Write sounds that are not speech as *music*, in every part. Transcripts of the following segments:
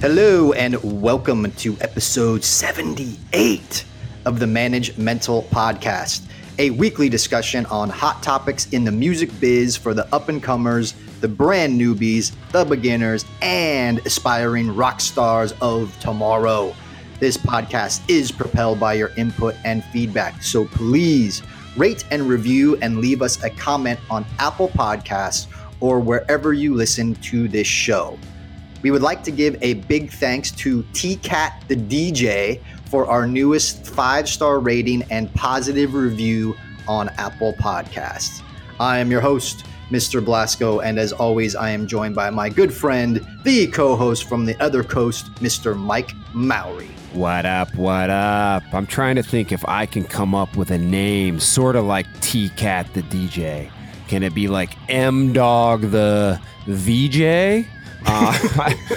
Hello, and welcome to episode 78 of the Manage Mental Podcast, a weekly discussion on hot topics in the music biz for the up and comers, the brand newbies, the beginners, and aspiring rock stars of tomorrow. This podcast is propelled by your input and feedback, so please rate and review and leave us a comment on Apple Podcasts or wherever you listen to this show. We would like to give a big thanks to TCAT the DJ for our newest five star rating and positive review on Apple Podcasts. I am your host, Mr. Blasko, and as always, I am joined by my good friend, the co host from the other coast, Mr. Mike Mowery. What up? What up? I'm trying to think if I can come up with a name sort of like T Cat the DJ. Can it be like M Dog the VJ? Uh,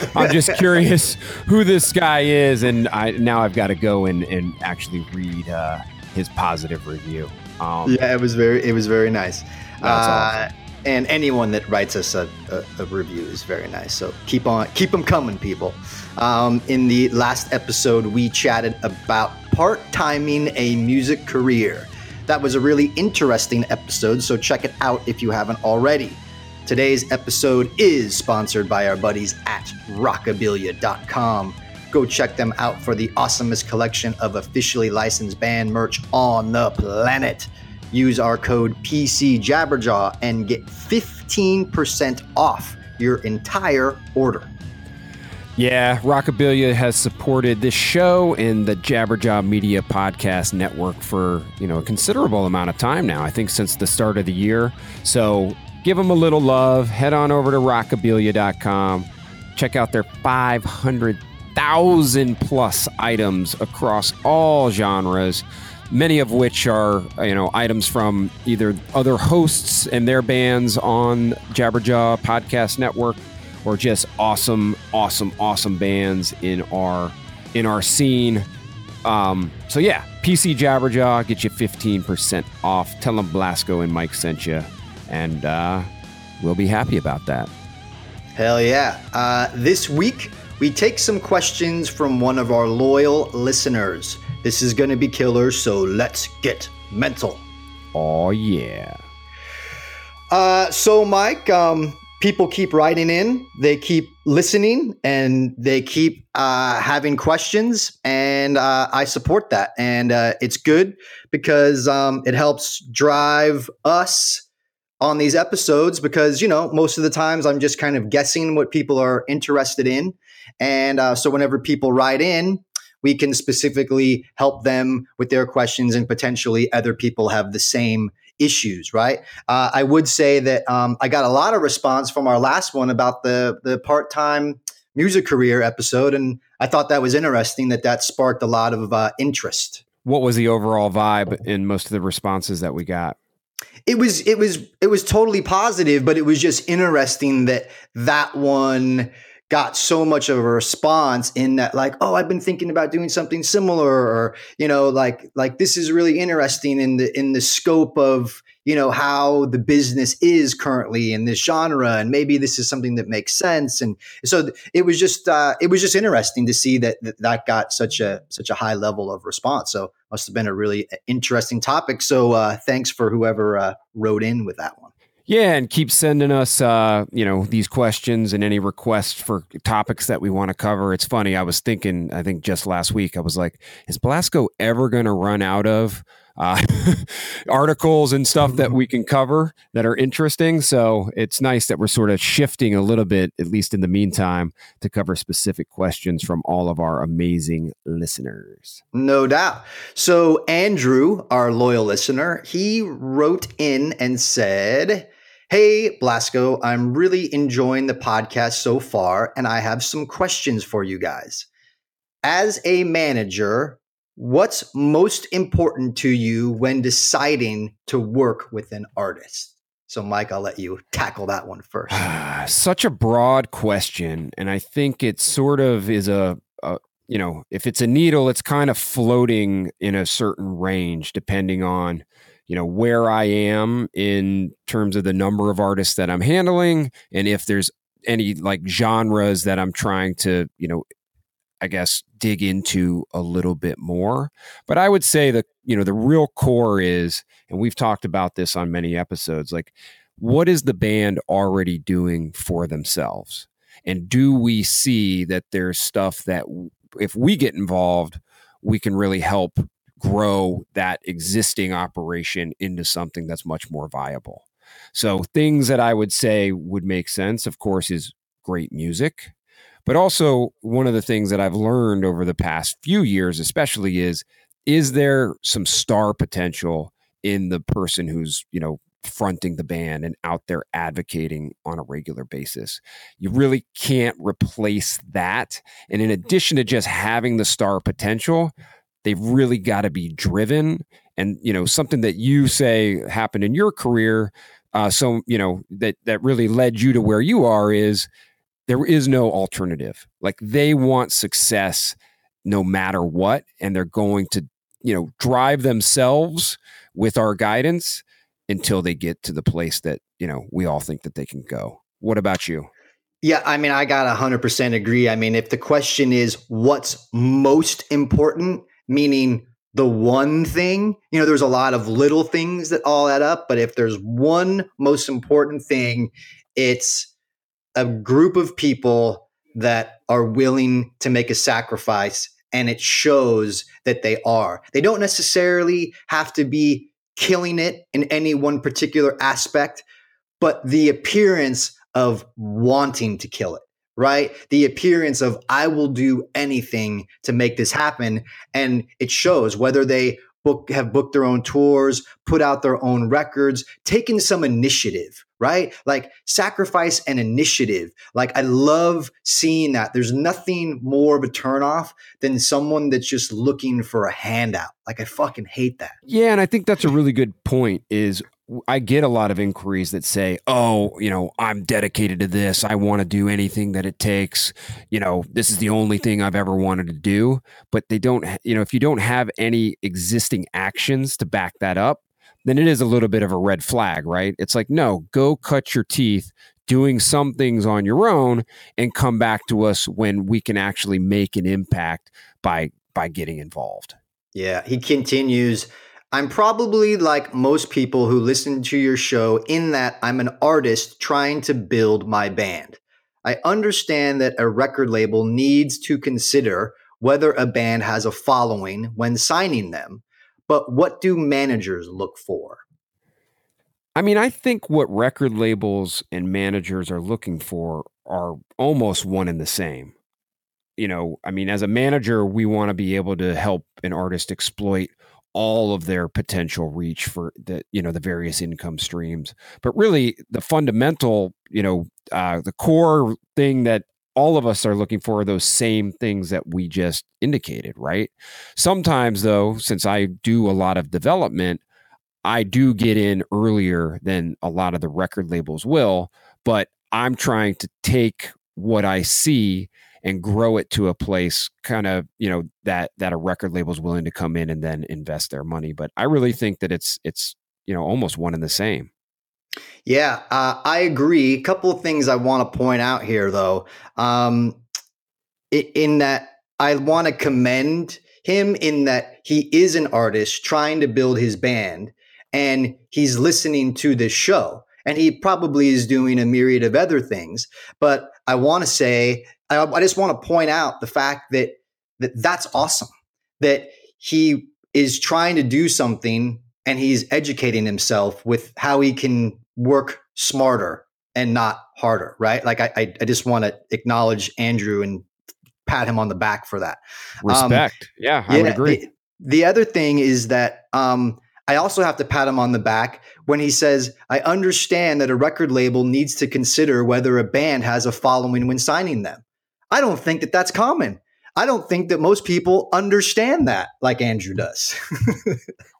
*laughs* I, am just curious who this guy is, and I now I've got to go and, and actually read uh, his positive review. Um, yeah, it was very it was very nice. Uh, awesome. And anyone that writes us a, a, a, review is very nice. So keep on keep them coming, people. Um, in the last episode, we chatted about part timing a music career. That was a really interesting episode, so check it out if you haven't already. Today's episode is sponsored by our buddies at rockabilia.com. Go check them out for the awesomest collection of officially licensed band merch on the planet. Use our code PCJabberjaw and get 15% off your entire order. Yeah, Rockabilia has supported this show and the Jabberjaw Media Podcast Network for, you know, a considerable amount of time now. I think since the start of the year. So give them a little love. Head on over to rockabilia.com. Check out their 500,000 plus items across all genres, many of which are, you know, items from either other hosts and their bands on Jabberjaw Podcast Network or just awesome, awesome, awesome bands in our in our scene. Um, so yeah, PC Jabberjaw get you 15% off. Tell them Blasko and Mike sent you and uh, we'll be happy about that. Hell yeah. Uh, this week, we take some questions from one of our loyal listeners. This is going to be killer, so let's get mental. Oh, yeah. Uh, so, Mike, um, people keep writing in, they keep listening, and they keep uh, having questions, and uh, I support that. And uh, it's good because um, it helps drive us on these episodes because you know most of the times i'm just kind of guessing what people are interested in. And uh, so whenever people write in we can specifically help them with their questions and potentially other people have the same issues right? Uh, i would say that um, i got a lot of response from our last one about the the part-time music career episode and i thought that was interesting that that sparked a lot of uh, interest. What was the overall vibe in most of the responses that we got it was it was it was totally positive but it was just interesting that that one got so much of a response in that like oh i've been thinking about doing something similar or you know like like this is really interesting in the in the scope of you know how the business is currently in this genre and maybe this is something that makes sense. And so it was just uh, it was just interesting to see that, that that got such a such a high level of response. So must have been a really uh, interesting topic. So uh, thanks for whoever uh, wrote in with that one yeah, and keep sending us, uh, you know, these questions and any requests for topics that we want to cover. It's funny. I was thinking, I think just last week, I was like, is Blasko ever going to run out of uh, *laughs* articles and stuff that we can cover that are interesting. So it's nice that we're sort of shifting a little bit, at least in the meantime, to cover specific questions from all of our amazing listeners. No doubt. So, Andrew, our loyal listener, he wrote in and said, Hey, Blasko, I'm really enjoying the podcast so far, and I have some questions for you guys. As a manager, What's most important to you when deciding to work with an artist? So, Mike, I'll let you tackle that one first. *sighs* Such a broad question. And I think it sort of is a, a, you know, if it's a needle, it's kind of floating in a certain range depending on, you know, where I am in terms of the number of artists that I'm handling and if there's any like genres that I'm trying to, you know, I guess, dig into a little bit more. But I would say that, you know, the real core is, and we've talked about this on many episodes, like what is the band already doing for themselves? And do we see that there's stuff that if we get involved, we can really help grow that existing operation into something that's much more viable? So, things that I would say would make sense, of course, is great music but also, one of the things that I've learned over the past few years, especially, is is there some star potential in the person who's, you know, fronting the band and out there advocating on a regular basis. You really can't replace that. And in mm-hmm. addition to just having the star potential, they've really got to be driven. And, you know, something that you say happened in your career, uh, so, you know, that, that really led you to where you are is there is no alternative. Like they want success no matter what, and they're going to, you know, drive themselves with our guidance until they get to the place that, you know, we all think that they can go. What about you? Yeah, I mean, I got 100% agree. I mean, if the question is what's most important, meaning the one thing, you know, there's a lot of little things that all add up, but if there's one most important thing, it's a group of people that are willing to make a sacrifice and it shows that they are. They don't necessarily have to be killing it in any one particular aspect, but the appearance of wanting to kill it, right? The appearance of, I will do anything to make this happen. And it shows whether they book, have booked their own tours, put out their own records, taken some initiative, right? Like sacrifice and initiative. Like I love seeing that. There's nothing more of a turnoff than someone that's just looking for a handout. Like I fucking hate that. Yeah, and I think that's a really good point is I get a lot of inquiries that say, "Oh, you know, I'm dedicated to this. I want to do anything that it takes. You know, this is the only thing I've ever wanted to do." But they don't, you know, if you don't have any existing actions to back that up, then it is a little bit of a red flag, right? It's like, no, go cut your teeth doing some things on your own and come back to us when we can actually make an impact by by getting involved. Yeah, he continues I'm probably like most people who listen to your show in that I'm an artist trying to build my band. I understand that a record label needs to consider whether a band has a following when signing them, but what do managers look for? I mean, I think what record labels and managers are looking for are almost one and the same. You know, I mean, as a manager, we want to be able to help an artist exploit all of their potential reach for the you know the various income streams but really the fundamental you know uh, the core thing that all of us are looking for are those same things that we just indicated, right? Sometimes, though, since I do a lot of development, I do get in earlier than a lot of the record labels will, but I'm trying to take what I see and grow it to a place kind of you know that that a record label is willing to come in and then invest their money but i really think that it's it's you know almost one and the same yeah, uh, I agree. A couple of things I want to point out here, though, um, in that I want to commend him in that he is an artist trying to build his band, and he's listening to this show, and he probably is doing a myriad of other things. But I want to say, I, I just want to point out the fact that that that's awesome. That he is trying to do something and he's educating himself with how he can work smarter and not harder, right? Like I, I just want to acknowledge Andrew and pat him on the back for that. Um, Respect. Um, yeah, I yeah, would agree. The, the, other thing is that um, I also have to pat him on the back when he says, I understand that a record label needs to consider whether a band has a following when signing them. I don't think that that's common. I don't think that most people understand that like Andrew does.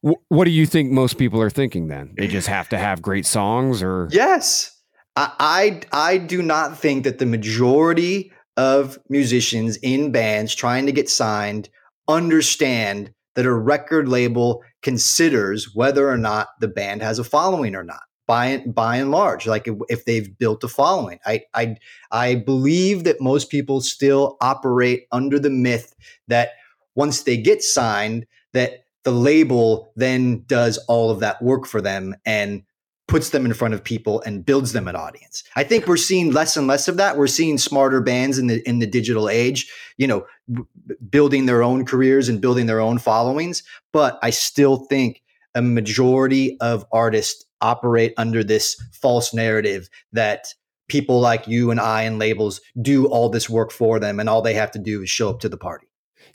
*laughs* what do you think most people are thinking then? They just have to have great songs or Yes. I, I I do not think that the majority of musicians in bands trying to get signed understand that a record label considers whether or not the band has a following or not by by and large. Like if, they've built a following. I, I i believe that most people still operate under the myth that once they get signed that the label then does all of that work for them and puts them in front of people and builds them an audience. I think we're seeing less and less of that. We're seeing smarter bands in the in the digital age, you know, b- building their own careers and building their own followings, but I still think a majority of artists operate under this false narrative that people like you and I and labels do all this work for them and all they have to do is show up to the party.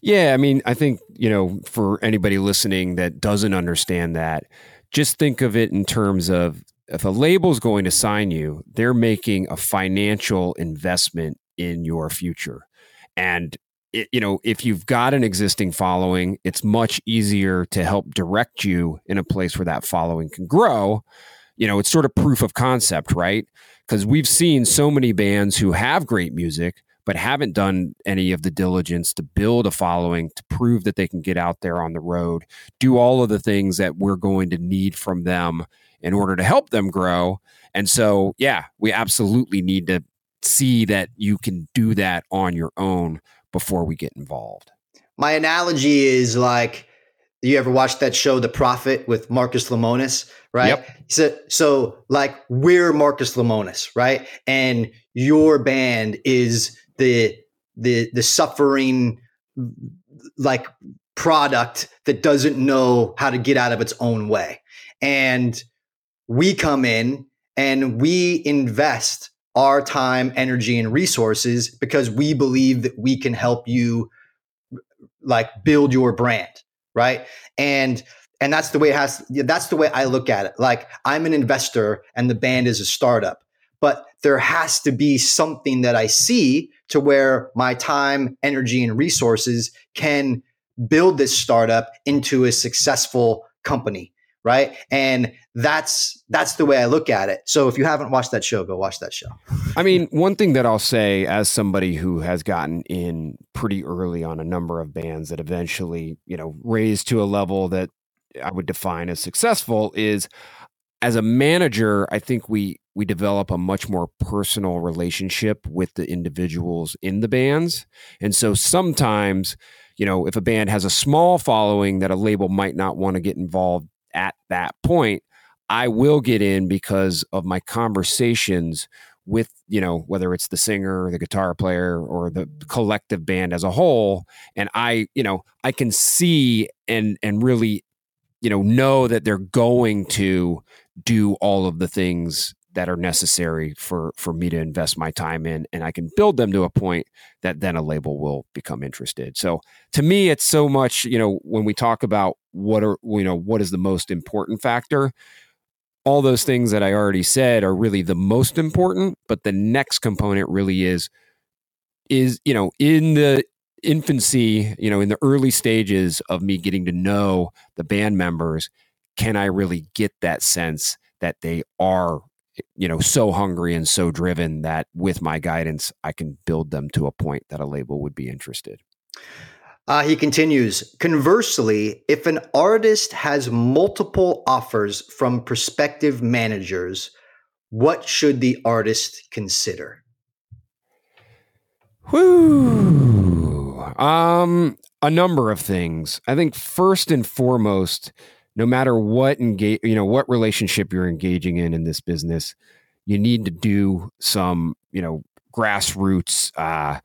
Yeah, I mean, I think, you know, for anybody listening that doesn't understand that, just think of it in terms of if a label is going to sign you, they're making a financial investment in your future. And it, you know, if you've got an existing following, it's much easier to help direct you in a place where that following can grow. You know, it's sort of proof of concept, right? Because we've seen so many bands who have great music, but haven't done any of the diligence to build a following to prove that they can get out there on the road, do all of the things that we're going to need from them in order to help them grow. And so, yeah, we absolutely need to see that you can do that on your own before we get involved. My analogy is like you ever watched that show The Profit with Marcus Lemonis, right? Yep. So so like we're Marcus Lemonis, right? And your band is the the the suffering like product that doesn't know how to get out of its own way. And we come in and we invest our time, energy, and resources because we believe that we can help you like build your brand, right? And and that's the way it has that's the way I look at it. Like I'm an investor and the band is a startup. But there has to be something that I see to where my time, energy, and resources can build this startup into a successful company right? And that's that's the way i look at it. So if you haven't watched that show go watch that show. I mean one thing that i'll say as somebody who has gotten in pretty early on a number of bands that eventually you know raised to a level that i would define as successful is as a manager i think we we develop a much more personal relationship with the individuals in the bands and so sometimes you know if a band has a small following that a label might not want to get involved at that point, I will get in because of my conversations with, you know, whether it's the singer, the guitar player, or the collective band as a whole. And I, you know, I can see and and really, you know, know that they're going to do all of the things that are necessary for for me to invest my time in and I can build them to a point that then a label will become interested. So to me it's so much, you know, when we talk about what are you know what is the most important factor, all those things that I already said are really the most important, but the next component really is is, you know, in the infancy, you know, in the early stages of me getting to know the band members, can I really get that sense that they are you know so hungry and so driven that with my guidance i can build them to a point that a label would be interested uh, he continues conversely if an artist has multiple offers from prospective managers what should the artist consider Whoo. Um, a number of things. I think first and foremost, no matter what engage, you know, what relationship you're engaging in in this business, you need to do some, you know, grassroots, uh,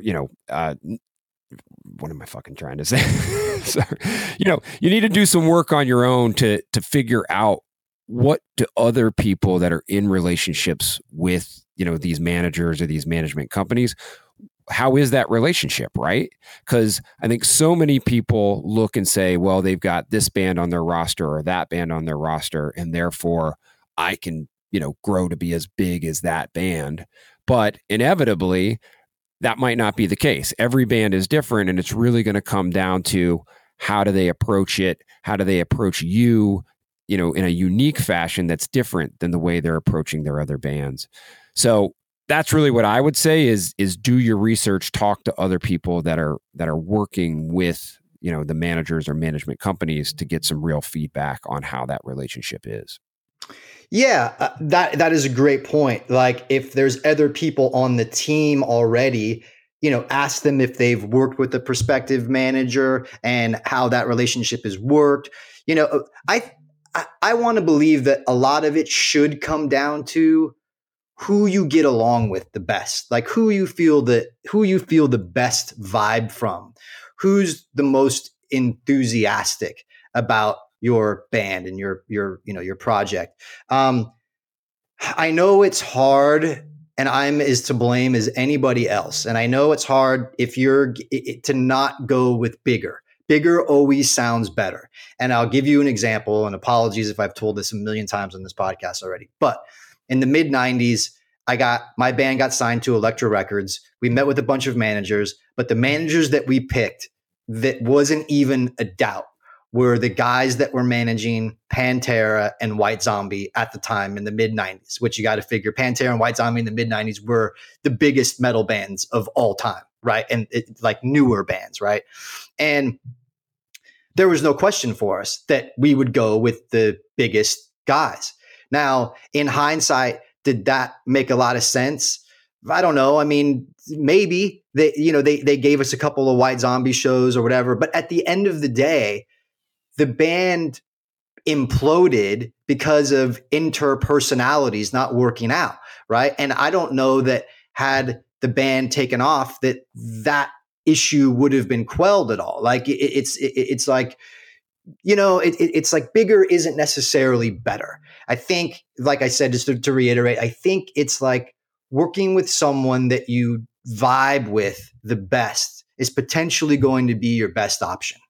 you know, uh, what am I fucking trying to say? *laughs* You know, you need to do some work on your own to to figure out what do other people that are in relationships with, you know, these managers or these management companies, how is that relationship, right? Because I think so many people look and say, well, they've got this band on their roster or that band on their roster, and therefore I can, you know, grow to be as big as that band. But inevitably, that might not be the case. Every band is different, and it's really going to come down to how do they approach it? How do they approach you? You know, in a unique fashion that's different than the way they're approaching their other bands. So that's really what I would say is is do your research, talk to other people that are that are working with you know the managers or management companies to get some real feedback on how that relationship is. Yeah, uh, that that is a great point. Like if there's other people on the team already, you know, ask them if they've worked with the prospective manager and how that relationship has worked. You know, uh, I I, I want to believe that a lot of it should come down to who you get along with the best, like who you feel the who you feel the best vibe from, who's the most enthusiastic about your band and your your you know your project. Um, I know it's hard, and I'm as to blame as anybody else. And I know it's hard if you're it, to not go with bigger. Bigger always sounds better. And I'll give you an example. And apologies if I've told this a million times on this podcast already. But in the mid '90s, I got my band got signed to Elektra Records. We met with a bunch of managers, but the managers that we picked that wasn't even a doubt were the guys that were managing Pantera and White Zombie at the time in the mid 90s, which you got to figure Pantera and White Zombie in the mid 90s were the biggest metal bands of all time, right? And it, like newer bands, right? And there was no question for us that we would go with the biggest guys. Now, in hindsight, did that make a lot of sense? I don't know. I mean, maybe they, you know, they they gave us a couple of White Zombie shows or whatever, but at the end of the day, the band imploded because of interpersonalities not working out, right? And I don't know that had the band taken off that that issue would have been quelled at all. Like it, it's it, it's like you know it, it's like bigger isn't necessarily better. I think, like I said, just to, to reiterate, I think it's like working with someone that you vibe with the best is potentially going to be your best option.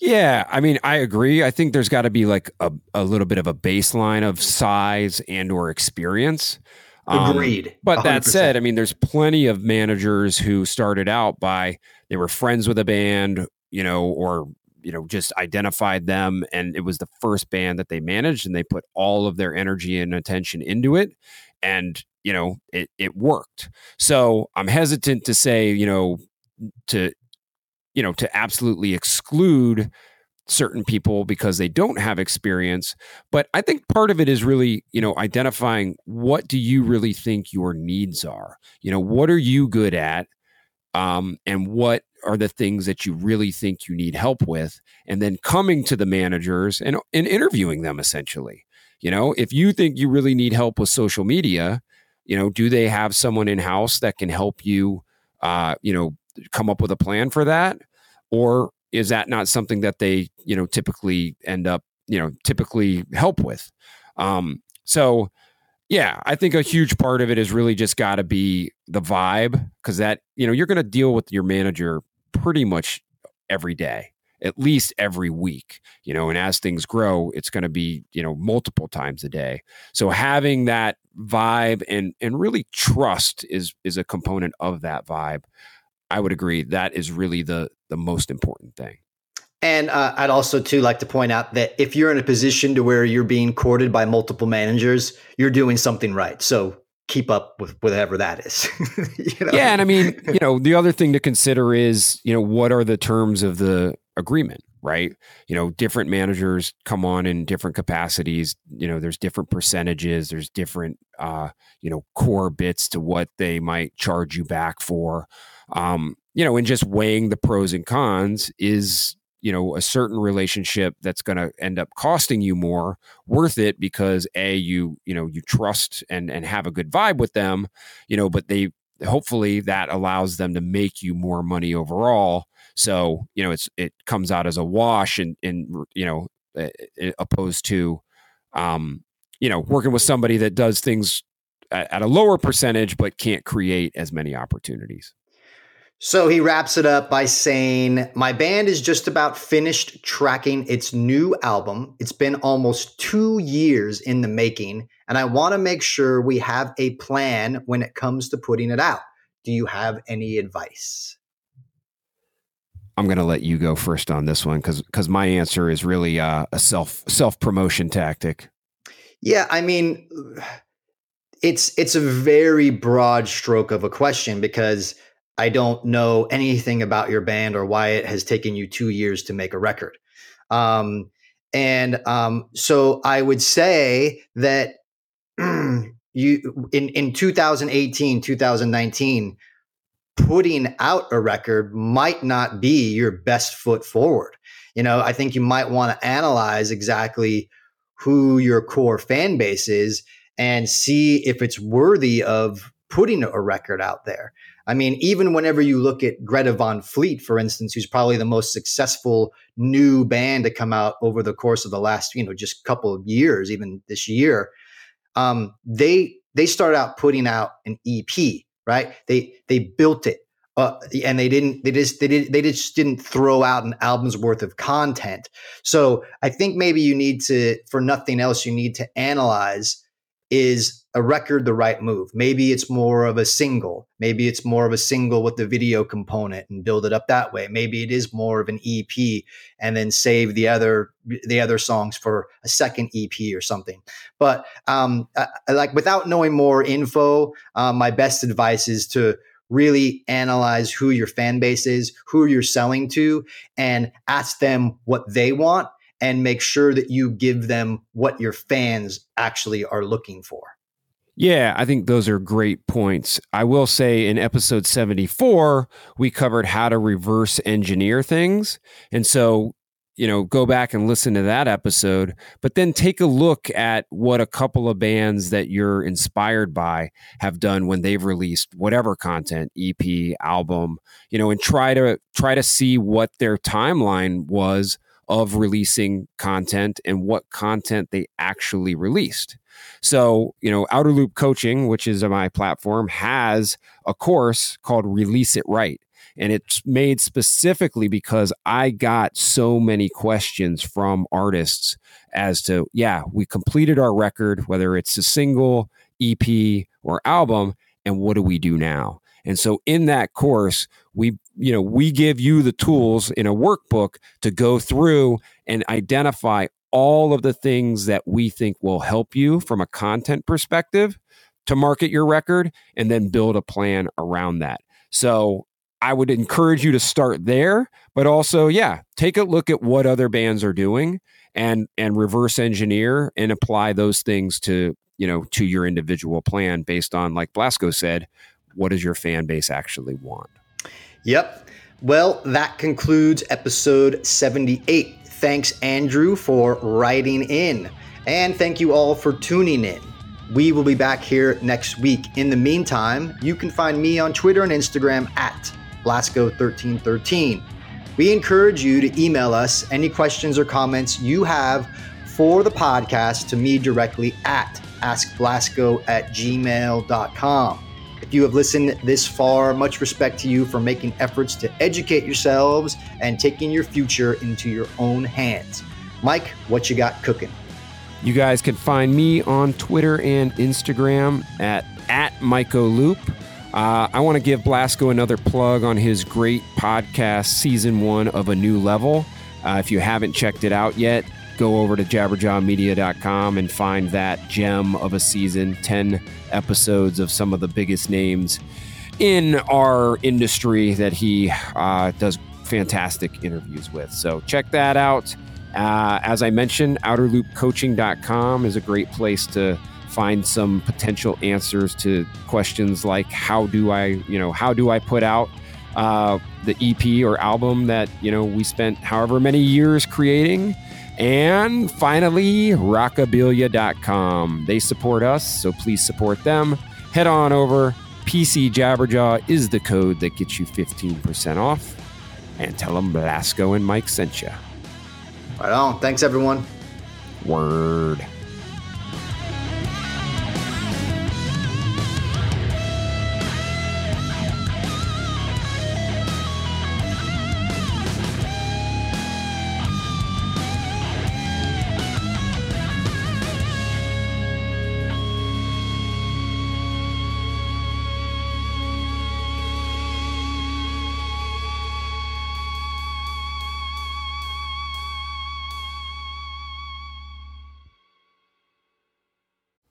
Yeah, I mean, I agree. I think there's got to be like a, a little bit of a baseline of size and or experience. Um, Agreed. But 100%. that said, I mean, there's plenty of managers who started out by they were friends with a band, you know, or you know, just identified them, and it was the first band that they managed, and they put all of their energy and attention into it, and you know, it it worked. So I'm hesitant to say, you know, to you know, to absolutely exclude certain people because they don't have experience. But I think part of it is really, you know, identifying what do you really think your needs are? You know, what are you good at? Um, and what are the things that you really think you need help with? And then coming to the managers and, and interviewing them essentially. You know, if you think you really need help with social media, you know, do they have someone in house that can help you, uh, you know, come up with a plan for that? or is that not something that they you know typically end up you know typically help with um so yeah i think a huge part of it is really just got to be the vibe because that you know you're going to deal with your manager pretty much every day at least every week you know and as things grow it's going to be you know multiple times a day so having that vibe and and really trust is is a component of that vibe I would agree that is really the the most important thing. And uh, I'd also too like to point out that if you're in a position to where you're being courted by multiple managers, you're doing something right. So keep up with whatever that is. *laughs* you know? Yeah, and I mean, *laughs* you know, the other thing to consider is, you know, what are the terms of the agreement, right? You know, different managers come on in different capacities. You know, there's different percentages. There's different, uh, you know, core bits to what they might charge you back for um, you know, and just weighing the pros and cons is you know a certain relationship that's going to end up costing you more worth it because a you you know you trust and and have a good vibe with them you know but they hopefully that allows them to make you more money overall. So you know it's it comes out as a wash and and you know opposed to um you know working with somebody that does things at, at a lower percentage but can't create as many opportunities so he wraps it up by saying, My band is just about finished tracking its new album. It's been almost two years in the making, and I want to make sure we have a plan when it comes to putting it out. Do you have any advice? I'm going to let you go first on this one because because my answer is really uh, a self self promotion tactic. Yeah, I mean, it's it's a very broad stroke of a question because I don't know anything about your band or why it has taken you two years to make a record. Um, and um, so I would say that *clears throat* you in in 2018, 2019, putting out a record might not be your best foot forward. You know, I think you might want to analyze exactly who your core fan base is and see if it's worthy of putting a record out there. I mean, even whenever you look at Greta Van Fleet, for instance, who's probably the most successful new band to come out over the course of the last, you know, just couple of years, even this year, um, they they started out putting out an EP, right? They they built it, uh, and they didn't they just they did they just didn't throw out an album's worth of content. So I think maybe you need to, for nothing else, you need to analyze is a record the right move? Maybe it's more of a single. Maybe it's more of a single with the video component and build it up that way. Maybe it is more of an EP and then save the other the other songs for a second EP or something. But um, I, like without knowing more info, um, my best advice is to really analyze who your fan base is, who you're selling to, and ask them what they want and make sure that you give them what your fans actually are looking for. Yeah, I think those are great points. I will say in episode 74, we covered how to reverse engineer things. And so, you know, go back and listen to that episode, but then take a look at what a couple of bands that you're inspired by have done when they've released whatever content, EP, album, you know, and try to try to see what their timeline was of releasing content and what content they actually released. So, you know, Outerloop Coaching, which is my platform, has a course called Release It Right. And it's made specifically because I got so many questions from artists as to, yeah, we completed our record, whether it's a single, EP, or album, and what do we do now? And so in that course, we you know, we give you the tools in a workbook to go through and identify all of the things that we think will help you from a content perspective to market your record and then build a plan around that. So I would encourage you to start there, but also, yeah, take a look at what other bands are doing and and reverse engineer and apply those things to, you know, to your individual plan based on like Blasko said, what does your fan base actually want? Yep. Well, that concludes episode 78. Thanks, Andrew, for writing in. And thank you all for tuning in. We will be back here next week. In the meantime, you can find me on Twitter and Instagram at Blasko1313. We encourage you to email us any questions or comments you have for the podcast to me directly at askblasko at gmail.com. If you have listened this far, much respect to you for making efforts to educate yourselves and taking your future into your own hands. Mike, what you got cooking? You guys can find me on Twitter and Instagram at at Myco Loop. Uh, I want to give Blasko another plug on his great podcast, season one of A New Level. Uh, if you haven't checked it out yet, go over to jabberjawmedia.com and find that gem of a season 10 episodes of some of the biggest names in our industry that he uh, does fantastic interviews with. So check that out. Uh, as I mentioned, outerloopcoaching.com is a great place to find some potential answers to questions like how do I, you know, how do I put out uh, the EP or album that, you know, we spent however many years creating? And finally, rockabilia.com. They support us, so please support them. Head on over. PC Jabberjaw is the code that gets you 15% off. And tell them Blasko and Mike sent you. Right on. Thanks, everyone. Word.